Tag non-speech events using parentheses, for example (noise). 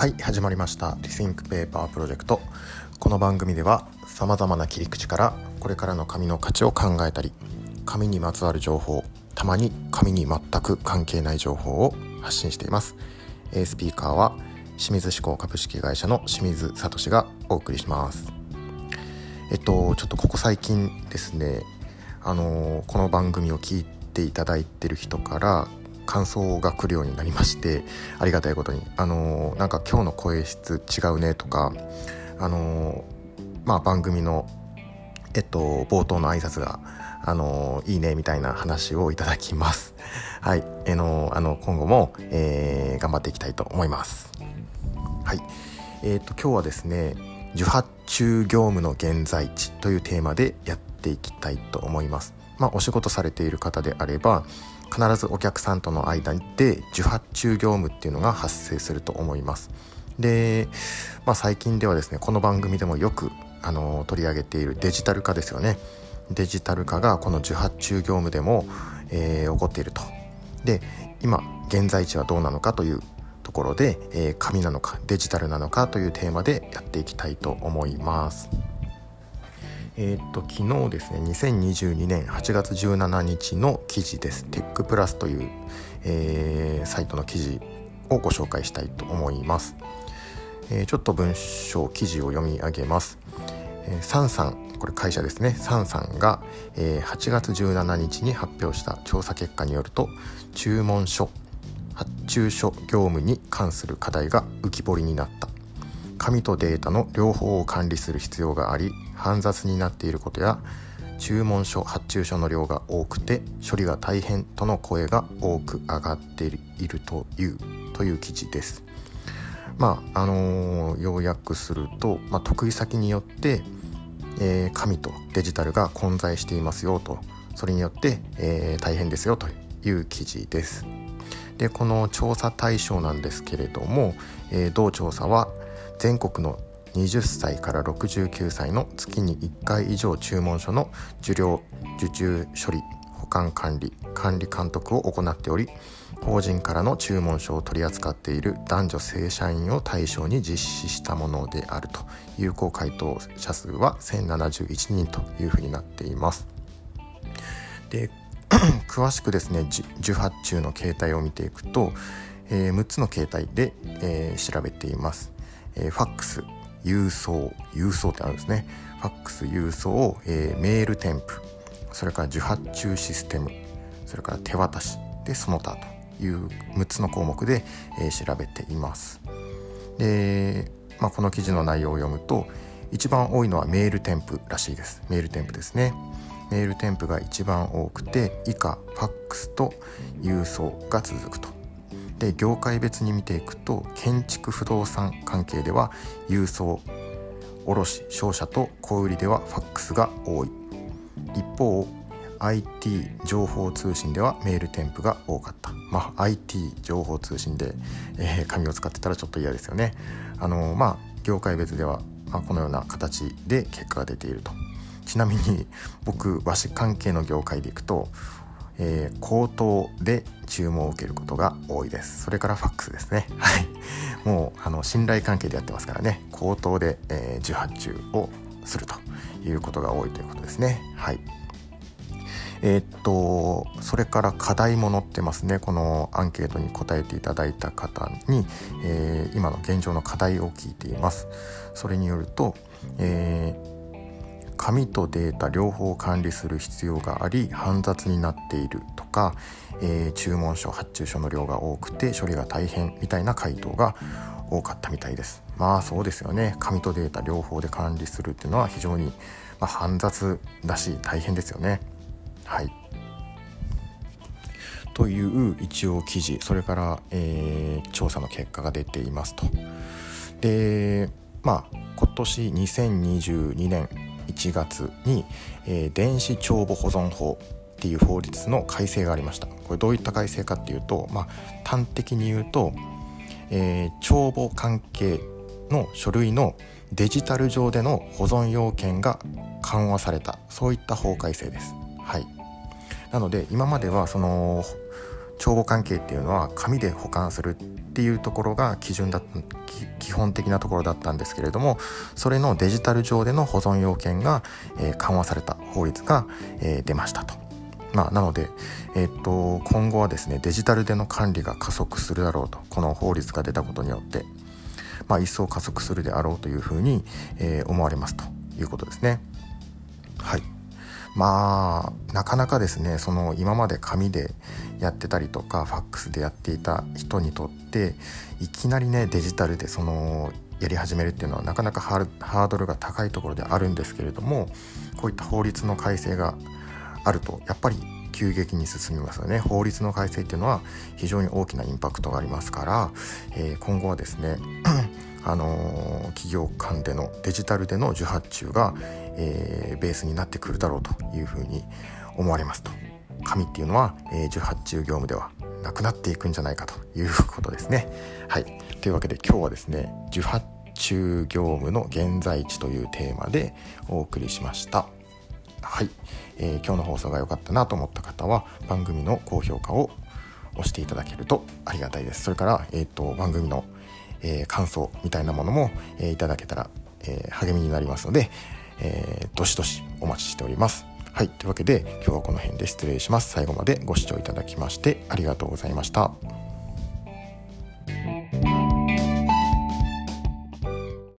はい始まりました「リスインクペーパープロジェクト」この番組ではさまざまな切り口からこれからの紙の価値を考えたり紙にまつわる情報たまに紙に全く関係ない情報を発信しています。A スピーカーは清水志向株式会社の清水聡がお送りします。えっとちょっとここ最近ですねあのこの番組を聞いていただいてる人から感想が来るようになりましてありがたいことにあのなんか今日の声質違うねとかあのまあ番組のえっと冒頭の挨拶があのいいねみたいな話をいただきます。はい。えのあの今後も、えー、頑張っていきたいと思います。はい。えー、と今日はですね受発注業務の現在地というテーマでやっていきたいと思います。まあお仕事されている方であれば必ずお客さんとの間で受発注業務っていうのが発生すると思います。で、まあ、最近ではですねこの番組でもよくあの取り上げているデジタル化ですよね。デジタル化がこの受発注業務でも、えー、起こっていると。で今現在地はどうなのかというところで、えー、紙なのかデジタルなのかというテーマでやっていきたいと思います。えー、っと昨日ですね2022年8月17日の記事です。テックプラスという、えー、サイトの記事をご紹介したいと思います、えー、ちょっと文章記事を読み上げます、えー、サンさんこれ会社ですね。サンさんが、えー、8月17日に発表した調査結果によると注文書発注書業務に関する課題が浮き彫りになった。紙とデータの両方を管理する必要があり煩雑になっていることや注文書発注書の量が多くて処理が大変との声が多く上がっているというという記事です。まああのー、要約すると、まあ、得意先によって、えー、紙とデジタルが混在していますよとそれによって、えー、大変ですよという記事です。でこの調査対象なんですけれども、えー、同調査は全国の20歳から69歳の月に1回以上注文書の受領受注処理保管管理管理監督を行っており法人からの注文書を取り扱っている男女正社員を対象に実施したものであると有効回答者数は1071人というふうになっています。で (clears throat) 詳しくですね受発注の形態を見ていくと、えー、6つの形態で、えー、調べています。えー、ファックス郵送郵送ってあるんですね。ファックス郵送、えー、メール添付それから受発注システムそれから手渡しでその他という6つの項目で、えー、調べています。で、まあ、この記事の内容を読むと一番多いのはメール添付らしいです。メール添付ですね。メール添付が一番多くて以下ファックスと郵送が続くと。で業界別に見ていくと建築不動産関係では郵送卸商社と小売ではファックスが多い。一方 IT 情報通信ではメール添付が多かった。まあ IT 情報通信で、えー、紙を使ってたらちょっと嫌ですよね。あのまあ業界別では、まあ、このような形で結果が出ていると。ちなみに僕和紙関係の業界でいくとえー、口頭で注文を受けることが多いです。それからファックスですね。(laughs) はい。もうあの信頼関係でやってますからね。口頭で、えー、受発注をするということが多いということですね。はい。えー、っとそれから課題も載ってますね。このアンケートに答えていただいた方に、えー、今の現状の課題を聞いています。それによると、えー紙とデータ両方管理する必要があり煩雑になっているとか、えー、注文書発注書の量が多くて処理が大変みたいな回答が多かったみたいです。まあそうですよね。紙とデータ両方で管理するっていうのは非常に、まあ、煩雑だし大変ですよね。はい。という一応記事それから、えー、調査の結果が出ていますと。でまあ今年2022年1月に、えー、電子帳簿保存法っていう法律の改正がありました。これどういった改正かっていうと、まあ、端的に言うと、えー、帳簿関係の書類のデジタル上での保存要件が緩和された。そういった法改正です。はい、なので今まではその帳簿関係っていうのは紙で保管するっていうところが基準だ基本的なところだったんですけれどもそれのデジタル上での保存要件が、えー、緩和された法律が、えー、出ましたと。まあ、なので、え、っと今後はですねデジタルでの管理が加速するだろうとこの法律が出たことによって、まあ、一層加速するであろうというふうに、えー、思われますということですね。はいまあなかなかですねその今まで紙でやってたりとかファックスでやっていた人にとっていきなりねデジタルでそのやり始めるっていうのはなかなかハードルが高いところであるんですけれどもこういった法律の改正があるとやっぱり急激に進みますよね。法律の改正っていうのは非常に大きなインパクトがありますから、えー、今後はですねあのー、企業間でのデジタルでの受発注が、えー、ベースになってくるだろうというふうに思われますと紙っていうのは、えー、受発注業務ではなくなっていくんじゃないかということですね。はい、というわけで今日はですね受発注業務の現在地というテーマでお送りしました。はい、えー、今日の放送が良かったなと思った方は番組の高評価を押していただけるとありがたいです。それから、えーと、番組のえー、感想みたいなものも、えー、いただけたら、えー、励みになりますので、えどしどしお待ちしております。はい、というわけで今日はこの辺で失礼します。最後までご視聴いただきましてありがとうございました。